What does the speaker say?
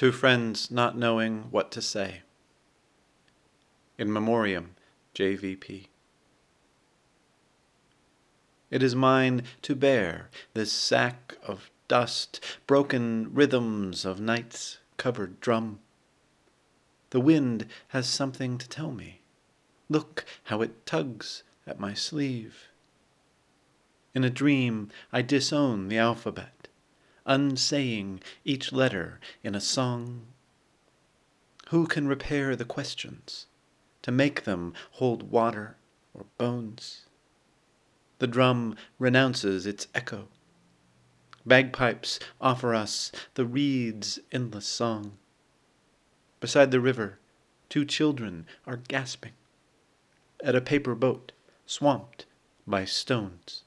To friends not knowing what to say. In Memoriam, JVP. It is mine to bear this sack of dust, broken rhythms of night's covered drum. The wind has something to tell me. Look how it tugs at my sleeve. In a dream I disown the alphabet, unsaying each letter in a song. Who can repair the questions, to make them hold water or bones? The drum renounces its echo. Bagpipes offer us the reed's endless song. Beside the river, two children are gasping at a paper boat swamped by stones.